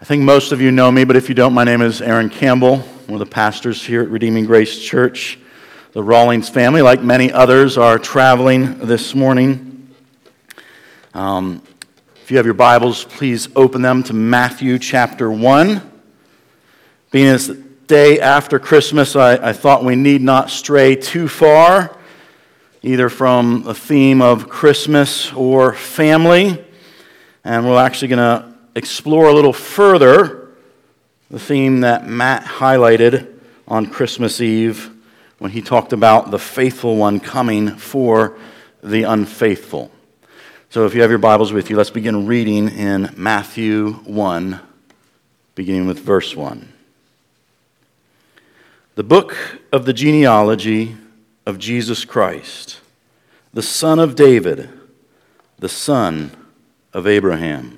I think most of you know me, but if you don't, my name is Aaron Campbell, one of the pastors here at Redeeming Grace Church. The Rawlings family, like many others, are traveling this morning. Um, if you have your Bibles, please open them to Matthew chapter 1. Being as the day after Christmas, I, I thought we need not stray too far, either from the theme of Christmas or family. And we're actually going to explore a little further the theme that Matt highlighted on Christmas Eve when he talked about the faithful one coming for the unfaithful. So if you have your Bibles with you, let's begin reading in Matthew 1, beginning with verse 1. The book of the genealogy of Jesus Christ, the son of David, the son of Abraham.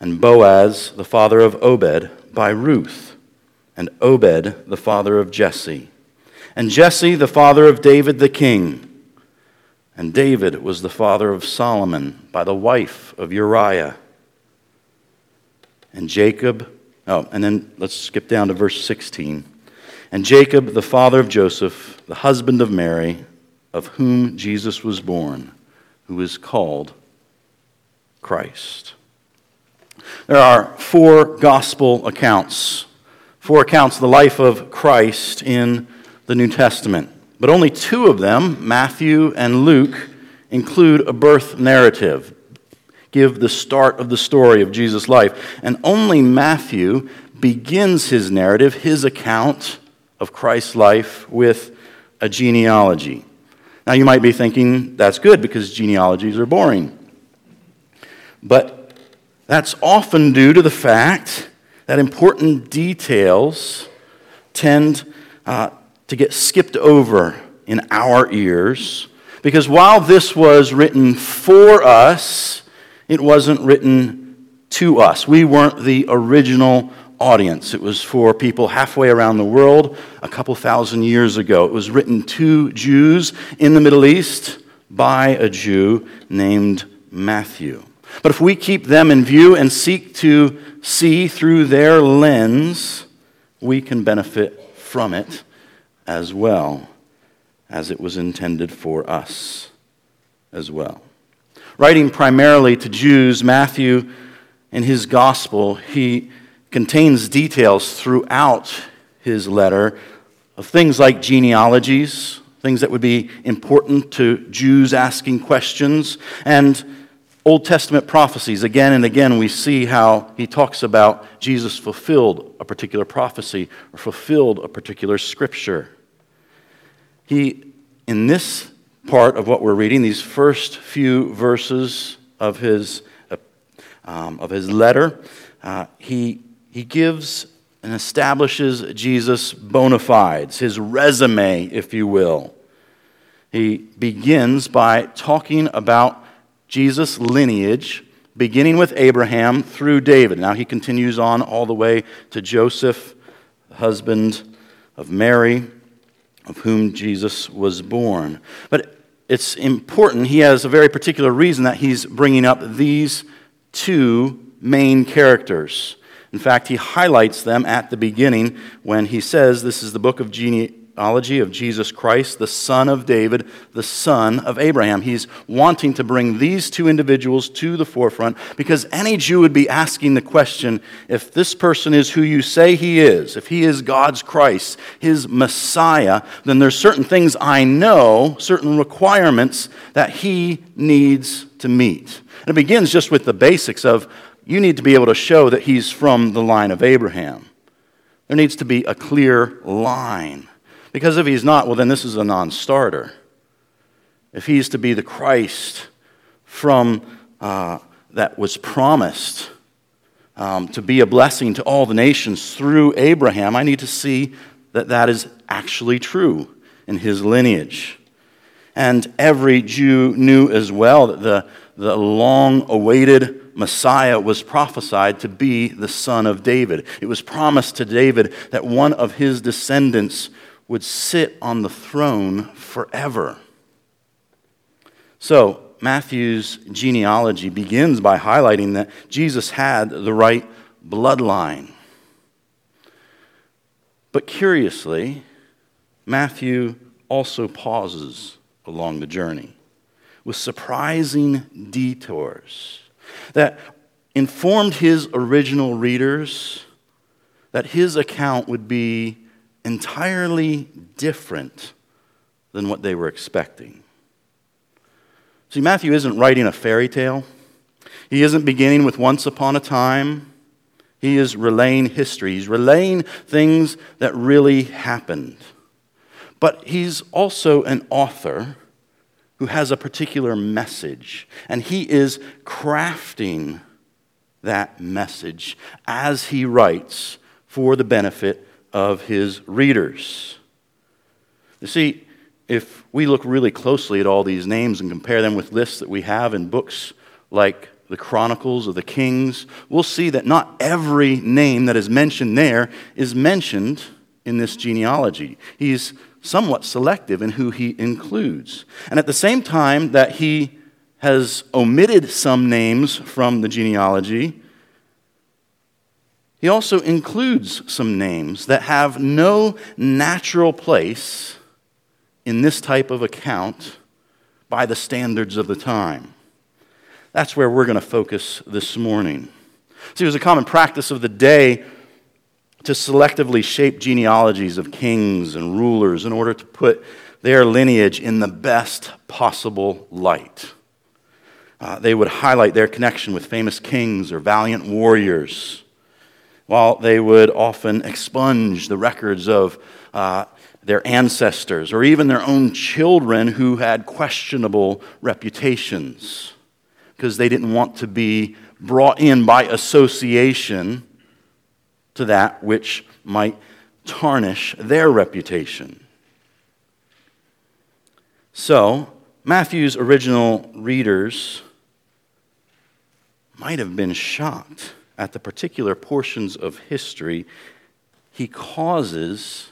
and Boaz, the father of Obed, by Ruth, and Obed, the father of Jesse, and Jesse, the father of David the king. And David was the father of Solomon by the wife of Uriah. And Jacob, oh, and then let's skip down to verse 16. And Jacob, the father of Joseph, the husband of Mary, of whom Jesus was born, who is called Christ. There are four gospel accounts, four accounts of the life of Christ in the New Testament. But only two of them, Matthew and Luke, include a birth narrative, give the start of the story of Jesus' life. And only Matthew begins his narrative, his account of Christ's life, with a genealogy. Now, you might be thinking that's good because genealogies are boring. But that's often due to the fact that important details tend uh, to get skipped over in our ears because while this was written for us, it wasn't written to us. We weren't the original audience. It was for people halfway around the world a couple thousand years ago. It was written to Jews in the Middle East by a Jew named Matthew. But if we keep them in view and seek to see through their lens, we can benefit from it as well as it was intended for us as well. Writing primarily to Jews, Matthew, in his gospel, he contains details throughout his letter of things like genealogies, things that would be important to Jews asking questions, and Old Testament prophecies, again and again, we see how he talks about Jesus fulfilled a particular prophecy or fulfilled a particular scripture. He, in this part of what we're reading, these first few verses of his, um, of his letter, uh, he, he gives and establishes Jesus' bona fides, his resume, if you will. He begins by talking about Jesus' lineage, beginning with Abraham through David. Now he continues on all the way to Joseph, husband of Mary, of whom Jesus was born. But it's important, he has a very particular reason that he's bringing up these two main characters. In fact, he highlights them at the beginning when he says this is the book of gene- genealogy of Jesus Christ, the son of David, the son of Abraham. He's wanting to bring these two individuals to the forefront because any Jew would be asking the question if this person is who you say he is, if he is God's Christ, his Messiah, then there's certain things I know, certain requirements that he needs to meet. And it begins just with the basics of you need to be able to show that he's from the line of Abraham. There needs to be a clear line. Because if he's not, well, then this is a non starter. If he's to be the Christ from uh, that was promised, um, to be a blessing to all the nations through Abraham, I need to see that that is actually true in his lineage. And every Jew knew as well that the, the long awaited Messiah was prophesied to be the son of David. It was promised to David that one of his descendants would sit on the throne forever. So, Matthew's genealogy begins by highlighting that Jesus had the right bloodline. But curiously, Matthew also pauses along the journey with surprising detours that informed his original readers that his account would be entirely different than what they were expecting. See, Matthew isn't writing a fairy tale. He isn't beginning with once upon a time. He is relaying history. He's relaying things that really happened. But he's also an author who has a particular message, and he is crafting that message as he writes for the benefit of his readers. You see, if we look really closely at all these names and compare them with lists that we have in books like the Chronicles of the Kings, we'll see that not every name that is mentioned there is mentioned in this genealogy. He's somewhat selective in who he includes. And at the same time that he has omitted some names from the genealogy, he also includes some names that have no natural place in this type of account by the standards of the time. That's where we're going to focus this morning. See, it was a common practice of the day to selectively shape genealogies of kings and rulers in order to put their lineage in the best possible light. Uh, they would highlight their connection with famous kings or valiant warriors, while they would often expunge the records of uh, their ancestors or even their own children who had questionable reputations because they didn't want to be brought in by association to that which might tarnish their reputation. So, Matthew's original readers might have been shocked at the particular portions of history he causes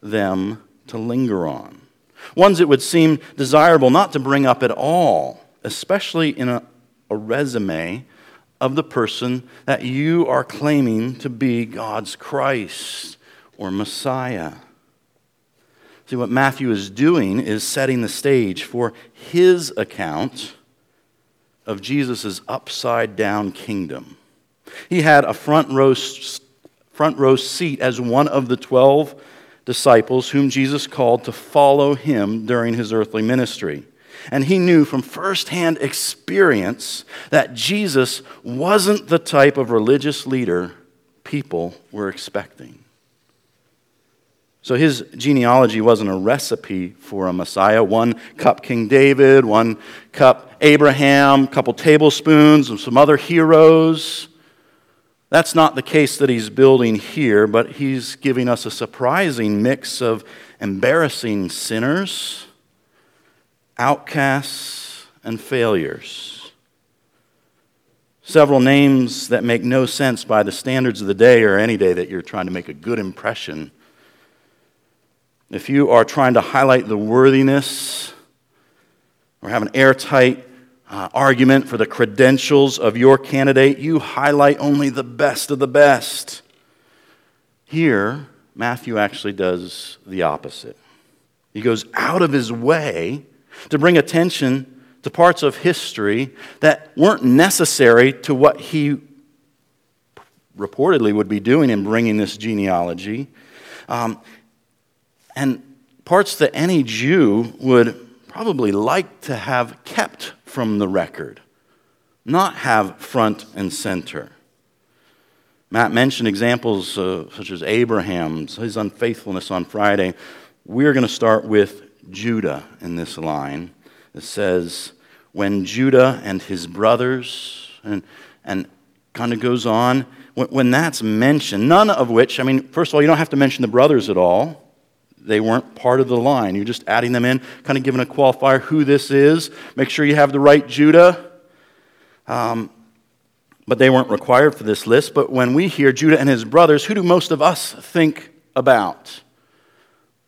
them to linger on. Ones it would seem desirable not to bring up at all, especially in a, a resume of the person that you are claiming to be God's Christ or Messiah. See, what Matthew is doing is setting the stage for his account of Jesus' upside down kingdom. He had a front row, front row seat as one of the 12 disciples whom Jesus called to follow him during his earthly ministry. And he knew from firsthand experience that Jesus wasn't the type of religious leader people were expecting. So his genealogy wasn't a recipe for a Messiah. One cup King David, one cup Abraham, a couple tablespoons, and some other heroes. That's not the case that he's building here, but he's giving us a surprising mix of embarrassing sinners outcasts, and failures. Several names that make no sense by the standards of the day or any day that you're trying to make a good impression. If you are trying to highlight the worthiness or have an airtight uh, argument for the credentials of your candidate, you highlight only the best of the best. Here, Matthew actually does the opposite. He goes out of his way to bring attention to parts of history that weren't necessary to what he reportedly would be doing in bringing this genealogy, um, and parts that any Jew would probably like to have kept from the record, not have front and center. Matt mentioned examples uh, such as Abraham's, his unfaithfulness on Friday. We're going to start with Judah in this line. It says, When Judah and his brothers, and, and kind of goes on. When, when that's mentioned, none of which, I mean, first of all, you don't have to mention the brothers at all. They weren't part of the line. You're just adding them in, kind of giving a qualifier who this is. Make sure you have the right Judah. Um, but they weren't required for this list. But when we hear Judah and his brothers, who do most of us think about?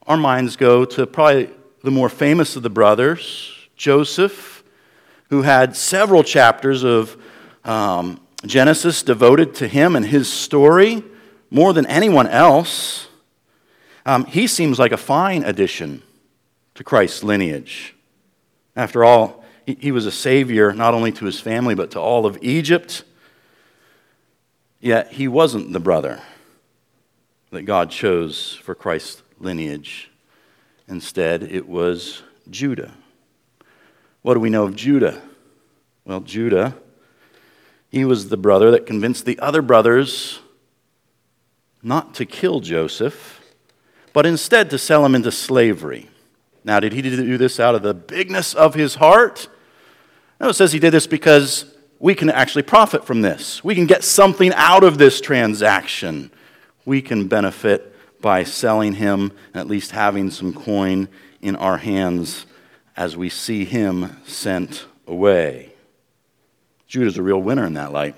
Our minds go to probably the more famous of the brothers, Joseph, who had several chapters of um, Genesis devoted to him and his story more than anyone else. Um, he seems like a fine addition to Christ's lineage. After all, he, he was a savior not only to his family, but to all of Egypt. Yet he wasn't the brother that God chose for Christ's lineage. Instead, it was Judah. What do we know of Judah? Well, Judah, he was the brother that convinced the other brothers not to kill Joseph but instead to sell him into slavery. Now, did he do this out of the bigness of his heart? No, it says he did this because we can actually profit from this. We can get something out of this transaction. We can benefit by selling him and at least having some coin in our hands as we see him sent away. Judah's a real winner in that light.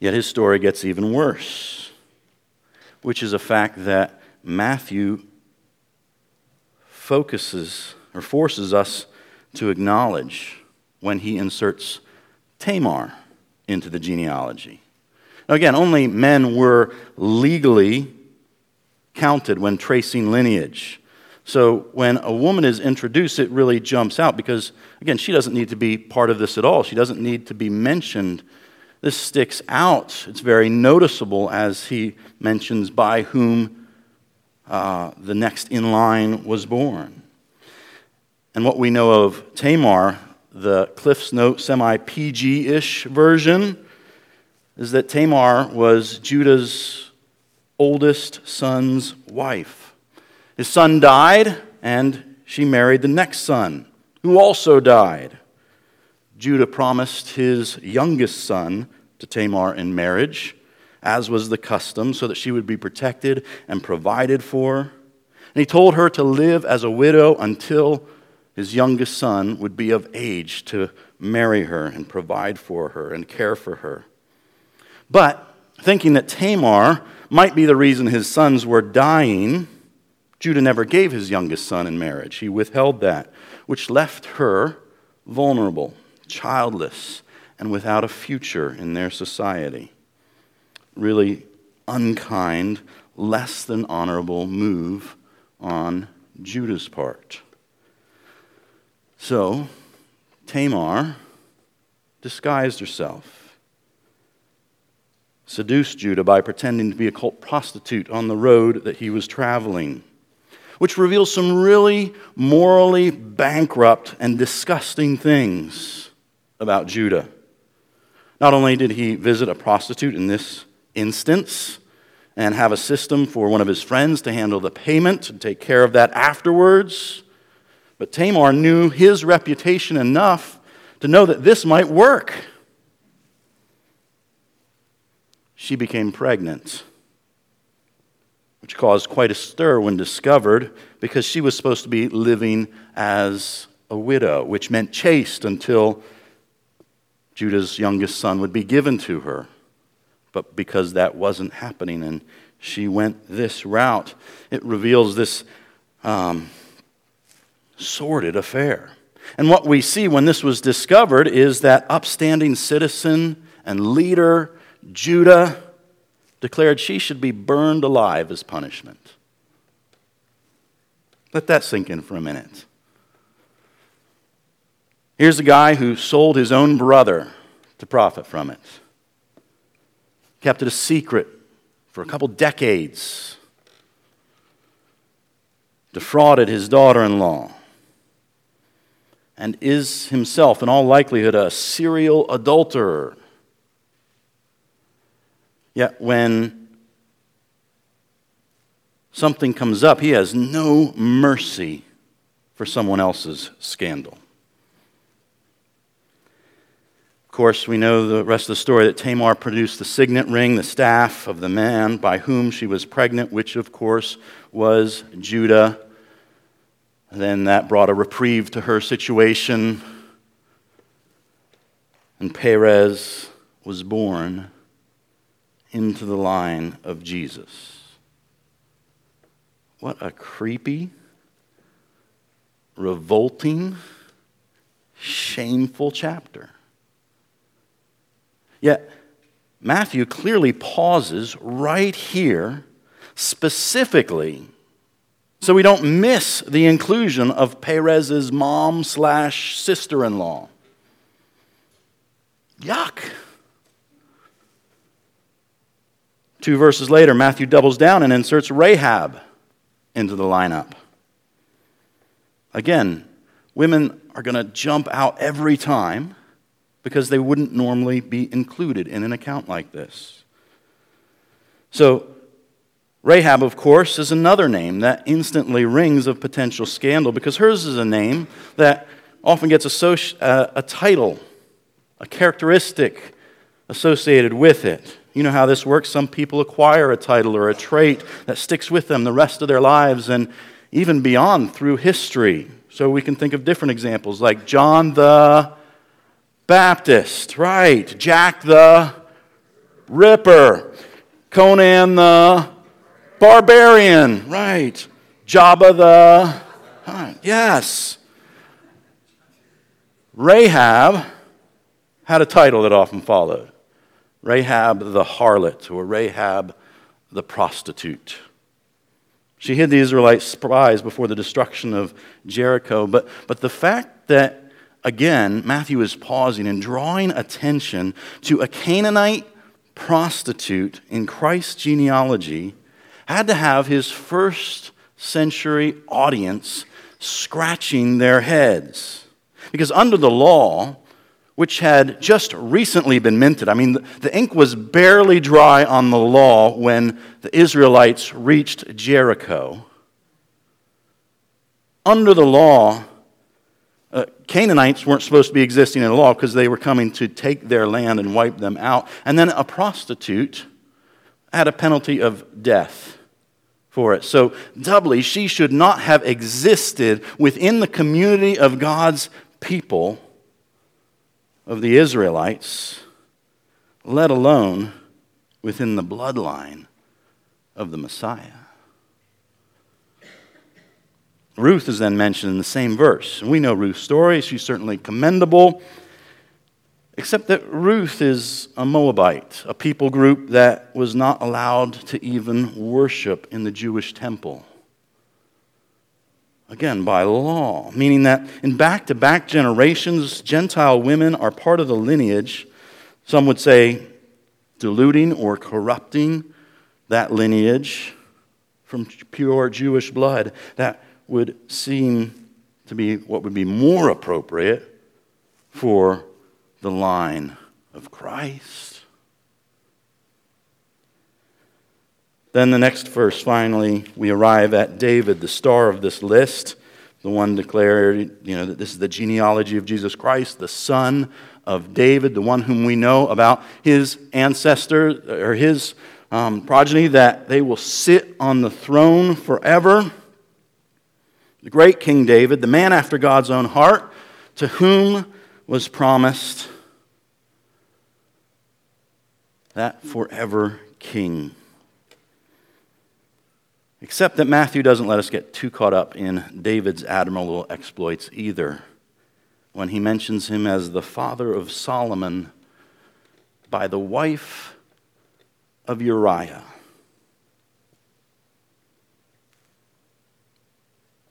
Yet his story gets even worse, which is a fact that Matthew focuses or forces us to acknowledge when he inserts Tamar into the genealogy. Now, again, only men were legally counted when tracing lineage. So when a woman is introduced, it really jumps out because, again, she doesn't need to be part of this at all. She doesn't need to be mentioned this sticks out. It's very noticeable as he mentions by whom uh, the next in line was born. And what we know of Tamar, the Cliff's Note semi PG ish version, is that Tamar was Judah's oldest son's wife. His son died, and she married the next son, who also died. Judah promised his youngest son to Tamar in marriage, as was the custom, so that she would be protected and provided for. And he told her to live as a widow until his youngest son would be of age to marry her and provide for her and care for her. But thinking that Tamar might be the reason his sons were dying, Judah never gave his youngest son in marriage. He withheld that, which left her vulnerable childless, and without a future in their society. Really unkind, less than honorable move on Judah's part. So, Tamar disguised herself, seduced Judah by pretending to be a cult prostitute on the road that he was traveling which reveals some really morally bankrupt and disgusting things about Judah. Not only did he visit a prostitute in this instance and have a system for one of his friends to handle the payment and take care of that afterwards, but Tamar knew his reputation enough to know that this might work. She became pregnant, which caused quite a stir when discovered because she was supposed to be living as a widow, which meant chaste until Judah's youngest son would be given to her. But because that wasn't happening and she went this route, it reveals this um, sordid affair. And what we see when this was discovered is that upstanding citizen and leader, Judah, declared she should be burned alive as punishment. Let that sink in for a minute. Here's a guy who sold his own brother to profit from it, kept it a secret for a couple decades, defrauded his daughter in law, and is himself, in all likelihood, a serial adulterer. Yet when something comes up, he has no mercy for someone else's scandal. Course, we know the rest of the story that Tamar produced the signet ring, the staff of the man by whom she was pregnant, which, of course, was Judah. Then that brought a reprieve to her situation. And Perez was born into the line of Jesus. What a creepy, revolting, shameful chapter. Yet, Matthew clearly pauses right here specifically so we don't miss the inclusion of Perez's mom slash sister in law. Yuck. Two verses later, Matthew doubles down and inserts Rahab into the lineup. Again, women are going to jump out every time because they wouldn't normally be included in an account like this. So, Rahab, of course, is another name that instantly rings of potential scandal because hers is a name that often gets uh, a title, a characteristic associated with it. You know how this works. Some people acquire a title or a trait that sticks with them the rest of their lives and even beyond through history. So we can think of different examples like John the Baptist, right? Jack the Ripper, Conan the Barbarian, right? Jabba the, yes. Rahab had a title that often followed Rahab the harlot, or Rahab the prostitute. She hid the Israelite spies before the destruction of Jericho, but, but the fact that again, Matthew is pausing and drawing attention to a Canaanite prostitute in Christ's genealogy had to have his first century audience scratching their heads. Because under the law, which had just recently been minted, I mean, the ink was barely dry on the law when the Israelites reached Jericho. Under the law, uh, Canaanites weren't supposed to be existing in the law because they were coming to take their land and wipe them out. And then a prostitute had a penalty of death for it. So, doubly, she should not have existed within the community of God's people, of the Israelites, let alone within the bloodline of the Messiah. Ruth is then mentioned in the same verse. And we know Ruth's story. She's certainly commendable, except that Ruth is a Moabite, a people group that was not allowed to even worship in the Jewish temple. Again, by law, meaning that in back to back generations, Gentile women are part of the lineage, some would say diluting or corrupting that lineage from pure Jewish blood. That would seem to be what would be more appropriate for the line of Christ. Then the next verse, finally, we arrive at David, the star of this list, the one declared, you know, that this is the genealogy of Jesus Christ, the son of David, the one whom we know about his ancestor or his um, progeny, that they will sit on the throne forever the great King David, the man after God's own heart, to whom was promised that forever king. Except that Matthew doesn't let us get too caught up in David's admirable exploits either when he mentions him as the father of Solomon by the wife of Uriah.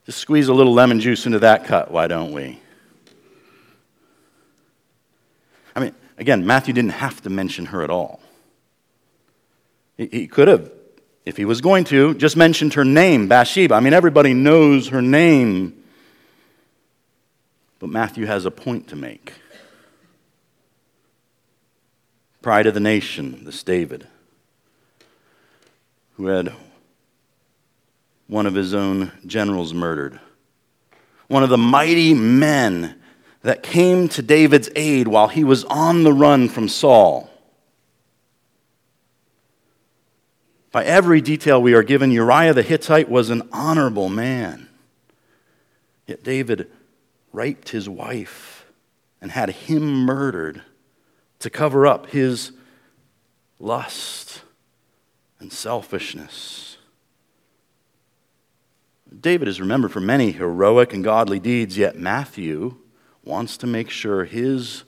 Just squeeze a little lemon juice into that cut, why don't we? I mean, again, Matthew didn't have to mention her at all. He could have, if he was going to, just mentioned her name, Bathsheba. I mean, everybody knows her name. But Matthew has a point to make. Pride of the nation, this David, who had one of his own generals murdered. One of the mighty men that came to David's aid while he was on the run from Saul. By every detail we are given, Uriah the Hittite was an honorable man. Yet David raped his wife and had him murdered to cover up his lust and selfishness. David is remembered for many heroic and godly deeds, yet Matthew wants to make sure his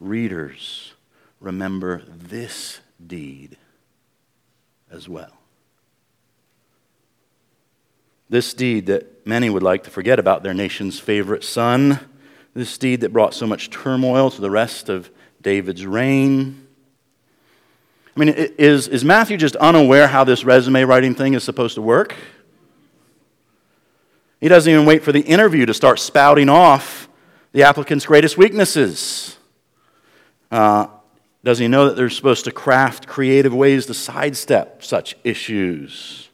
readers remember this deed as well. This deed that many would like to forget about their nation's favorite son, this deed that brought so much turmoil to the rest of David's reign. I mean, is, is Matthew just unaware how this resume writing thing is supposed to work? He doesn't even wait for the interview to start spouting off the applicant's greatest weaknesses. Uh, does he know that they're supposed to craft creative ways to sidestep such issues?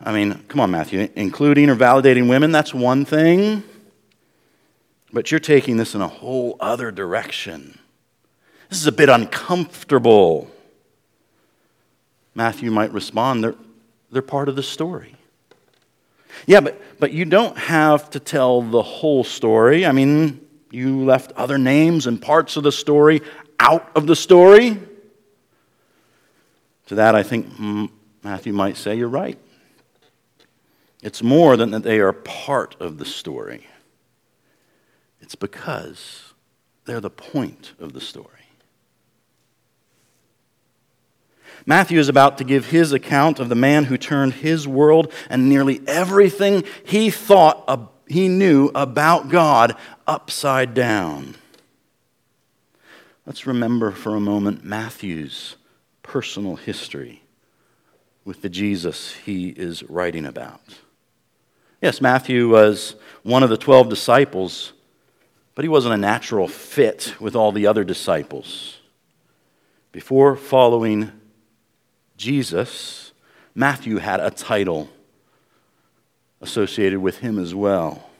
I mean, come on, Matthew. Including or validating women, that's one thing. But you're taking this in a whole other direction. This is a bit uncomfortable. Matthew might respond, they're, they're part of the story. Yeah, but, but you don't have to tell the whole story. I mean, you left other names and parts of the story out of the story. To that, I think Matthew might say, You're right. It's more than that they are part of the story, it's because they're the point of the story. Matthew is about to give his account of the man who turned his world and nearly everything he thought he knew about God upside down. Let's remember for a moment Matthew's personal history with the Jesus he is writing about. Yes, Matthew was one of the 12 disciples, but he wasn't a natural fit with all the other disciples. Before following Jesus, Matthew had a title associated with him as well.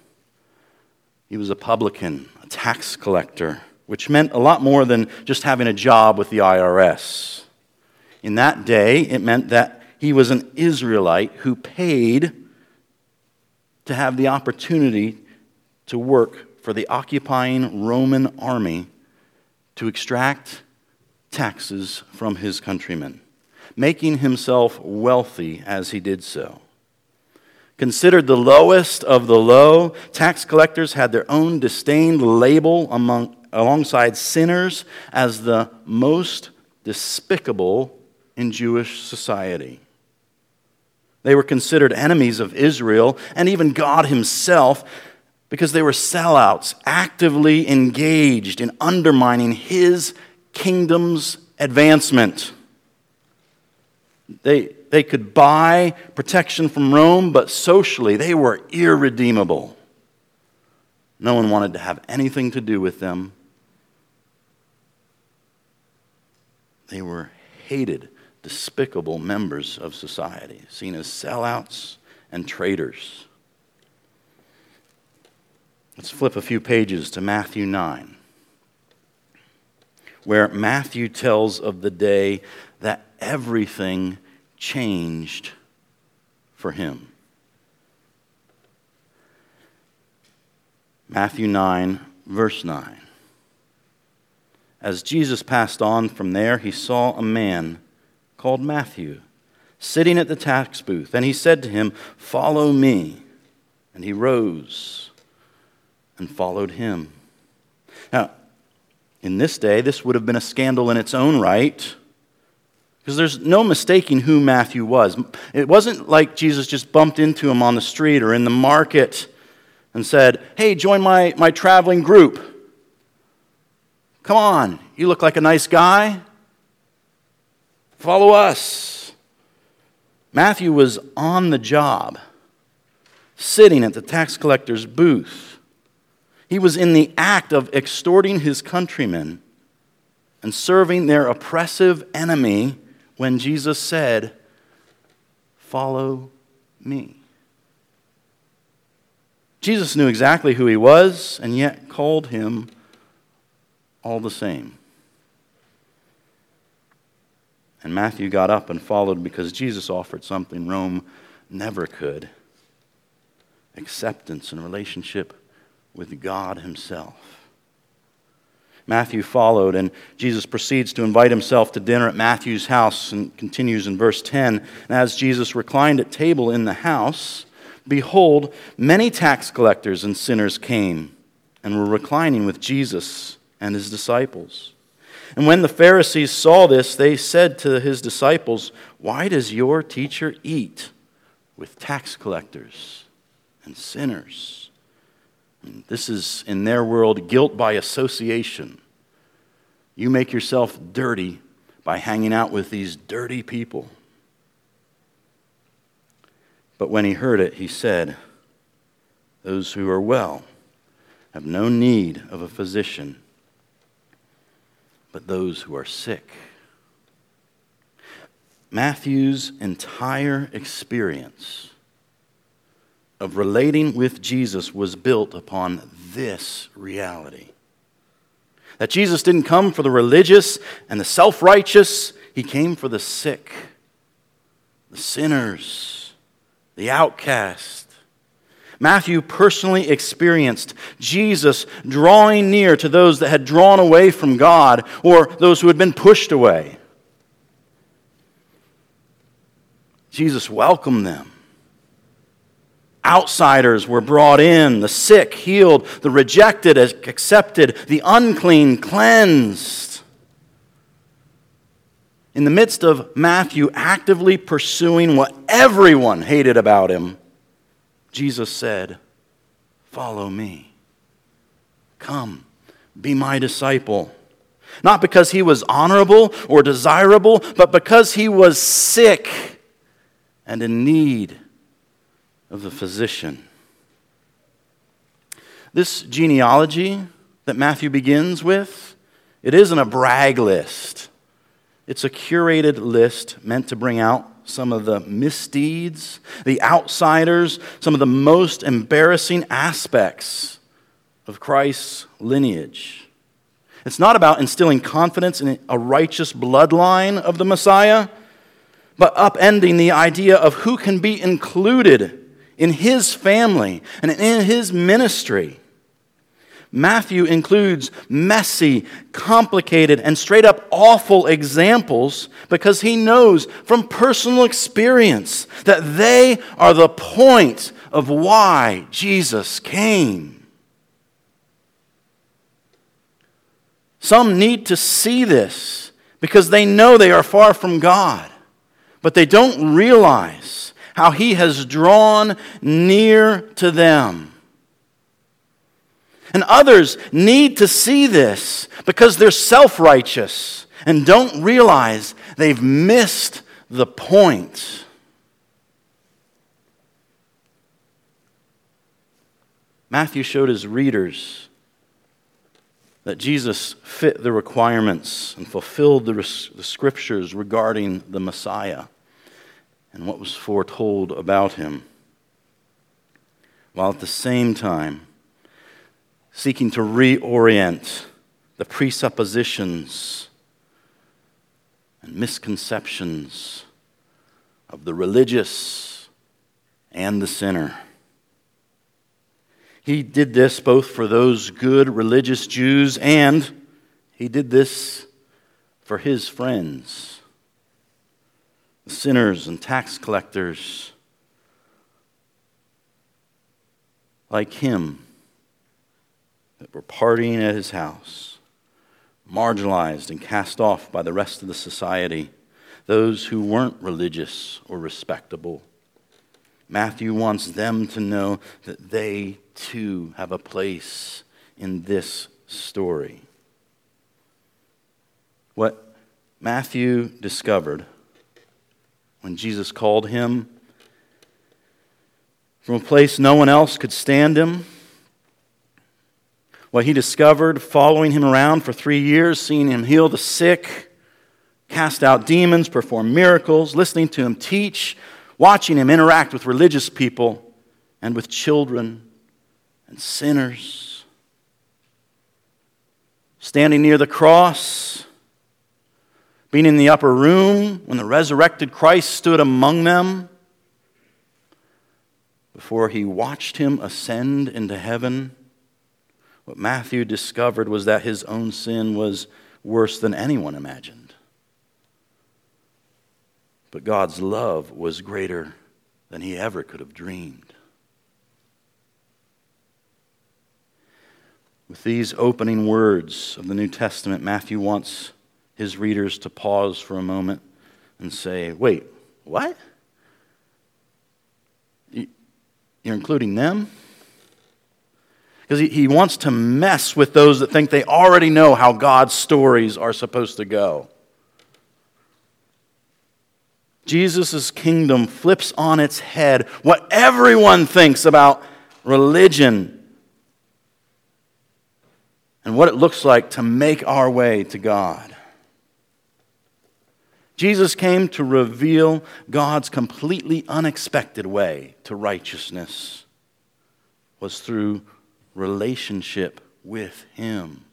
He was a publican, a tax collector, which meant a lot more than just having a job with the IRS. In that day, it meant that he was an Israelite who paid to have the opportunity to work for the occupying Roman army to extract taxes from his countrymen making himself wealthy as he did so. Considered the lowest of the low, tax collectors had their own disdained label among, alongside sinners as the most despicable in Jewish society. They were considered enemies of Israel and even God Himself because they were sellouts, actively engaged in undermining His kingdom's advancement. They, they could buy protection from Rome, but socially they were irredeemable. No one wanted to have anything to do with them. They were hated, despicable members of society, seen as sellouts and traitors. Let's flip a few pages to Matthew 9, where Matthew tells of the day that everything changed for him. Matthew 9, verse 9. As Jesus passed on from there, he saw a man called Matthew sitting at the tax booth, and he said to him, Follow me. And he rose and followed him. Now, in this day, this would have been a scandal in its own right because there's no mistaking who Matthew was. It wasn't like Jesus just bumped into him on the street or in the market and said, Hey, join my, my traveling group. Come on, you look like a nice guy. Follow us. Matthew was on the job, sitting at the tax collector's booth. He was in the act of extorting his countrymen and serving their oppressive enemy when Jesus said, Follow me. Jesus knew exactly who he was and yet called him all the same. And Matthew got up and followed because Jesus offered something Rome never could acceptance and relationship with God Himself. Matthew followed, and Jesus proceeds to invite himself to dinner at Matthew's house and continues in verse 10. And as Jesus reclined at table in the house, behold, many tax collectors and sinners came and were reclining with Jesus and his disciples. And when the Pharisees saw this, they said to his disciples, Why does your teacher eat with tax collectors and sinners? This is, in their world, guilt by association. You make yourself dirty by hanging out with these dirty people. But when he heard it, he said, Those who are well have no need of a physician but those who are sick. Matthew's entire experience of relating with Jesus was built upon this reality that Jesus didn't come for the religious and the self righteous, He came for the sick, the sinners, the outcast, Matthew personally experienced Jesus drawing near to those that had drawn away from God or those who had been pushed away. Jesus welcomed them. Outsiders were brought in, the sick healed, the rejected accepted, the unclean cleansed. In the midst of Matthew actively pursuing what everyone hated about him, Jesus said, Follow me. Come, be my disciple. Not because he was honorable or desirable, but because he was sick and in need of the physician. This genealogy that Matthew begins with, it isn't a brag list. It's a curated list meant to bring out some of the misdeeds, the outsiders, some of the most embarrassing aspects of Christ's lineage. It's not about instilling confidence in a righteous bloodline of the Messiah, but upending the idea of who can be included in his family and in his ministry. Matthew includes messy, complicated, and straight up awful examples because he knows from personal experience that they are the point of why Jesus came. Some need to see this because they know they are far from God, but they don't realize how he has drawn near to them and others need to see this because they're self righteous and don't realize they've missed the point. Matthew showed his readers that Jesus fit the requirements and fulfilled the, the, scriptures regarding the Messiah and what was foretold about him, while at the same time seeking to reorient the presuppositions and misconceptions of the religious and the sinner. He did this both for those good religious Jews and he did this for his friends, sinners and tax collectors like him that were partying at his house, marginalized and cast off by the rest of the society, those who weren't religious or respectable. Matthew wants them to know that they too have a place in this story. What Matthew discovered when Jesus called him from a place no one else could stand him what he discovered following him around for three years, seeing him heal the sick, cast out demons, perform miracles, listening to him teach, watching him interact with religious people and with children, and sinners. Standing near the cross, being in the upper room when the resurrected Christ stood among them, before he watched him ascend into heaven, what Matthew discovered was that his own sin was worse than anyone imagined. But God's love was greater than he ever could have dreamed. With these opening words of the New Testament, Matthew wants his readers to pause for a moment and say, Wait, what? You're including them? Because he, he wants to mess with those that think they already know how God's stories are supposed to go. Jesus' kingdom flips on its head what everyone thinks about religion and what it looks like to make our way to God. Jesus came to reveal God's completely unexpected way to righteousness was through relationship with him.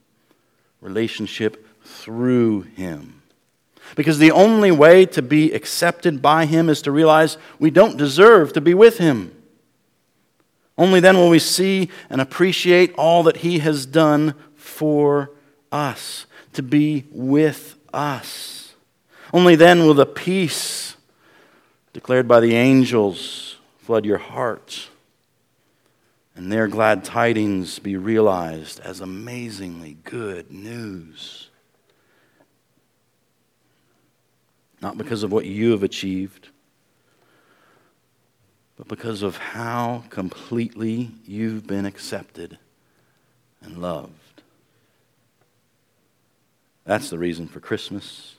Relationship through him. Because the only way to be accepted by him is to realize we don't deserve to be with him. Only then will we see and appreciate all that he has done for us, to be with us. Only then will the peace declared by the angels flood your heart, and their glad tidings be realized as amazingly good news. Not because of what you have achieved, but because of how completely you've been accepted and loved. That's the reason for Christmas.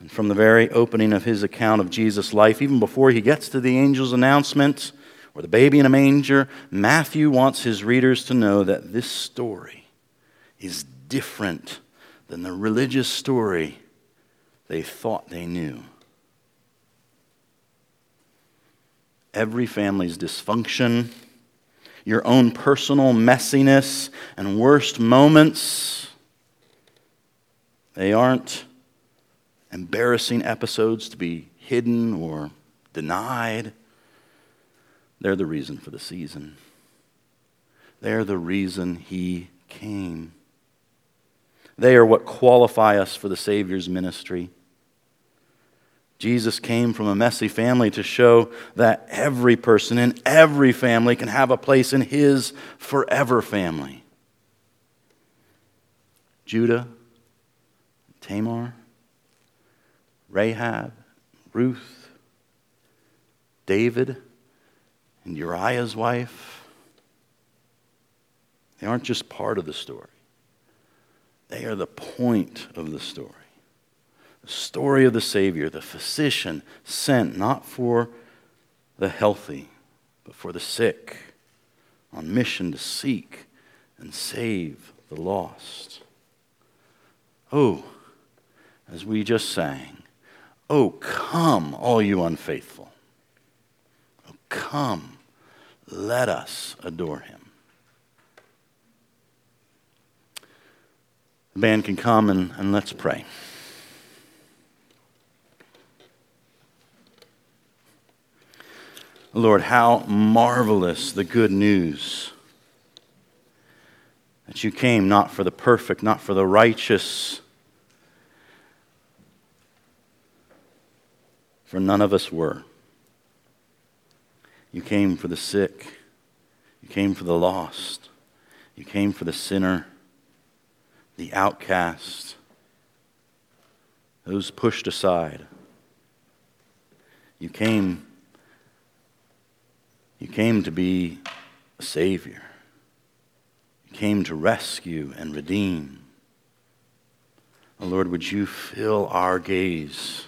And from the very opening of his account of Jesus' life, even before he gets to the angel's announcement or the baby in a manger, Matthew wants his readers to know that this story is different than the religious story they thought they knew. Every family's dysfunction your own personal messiness and worst moments. They aren't embarrassing episodes to be hidden or denied. They're the reason for the season. They're the reason he came. They are what qualify us for the Savior's ministry. Jesus came from a messy family to show that every person in every family can have a place in his forever family. Judah, Tamar, Rahab, Ruth, David, and Uriah's wife. They aren't just part of the story, they are the point of the story The story of the Savior, the physician sent not for the healthy, but for the sick, on mission to seek and save the lost. Oh, as we just sang, oh, come, all you unfaithful. Oh, come, let us adore him. The band can come and, and let's pray. Lord, how marvelous the good news that you came not for the perfect, not for the righteous, for none of us were. You came for the sick, you came for the lost, you came for the sinner, the outcast, those pushed aside. You came you came to be a Savior. You came to rescue and redeem. Oh Lord, would you fill our gaze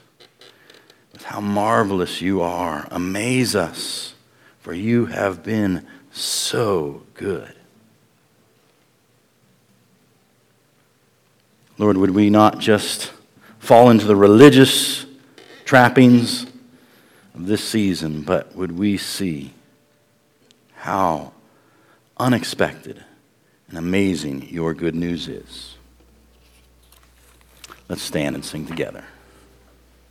how marvelous you are? Amaze us, for you have been so good. Lord, would we not just fall into the religious trappings of this season, but would we see how unexpected and amazing your good news is. Let's stand and sing together.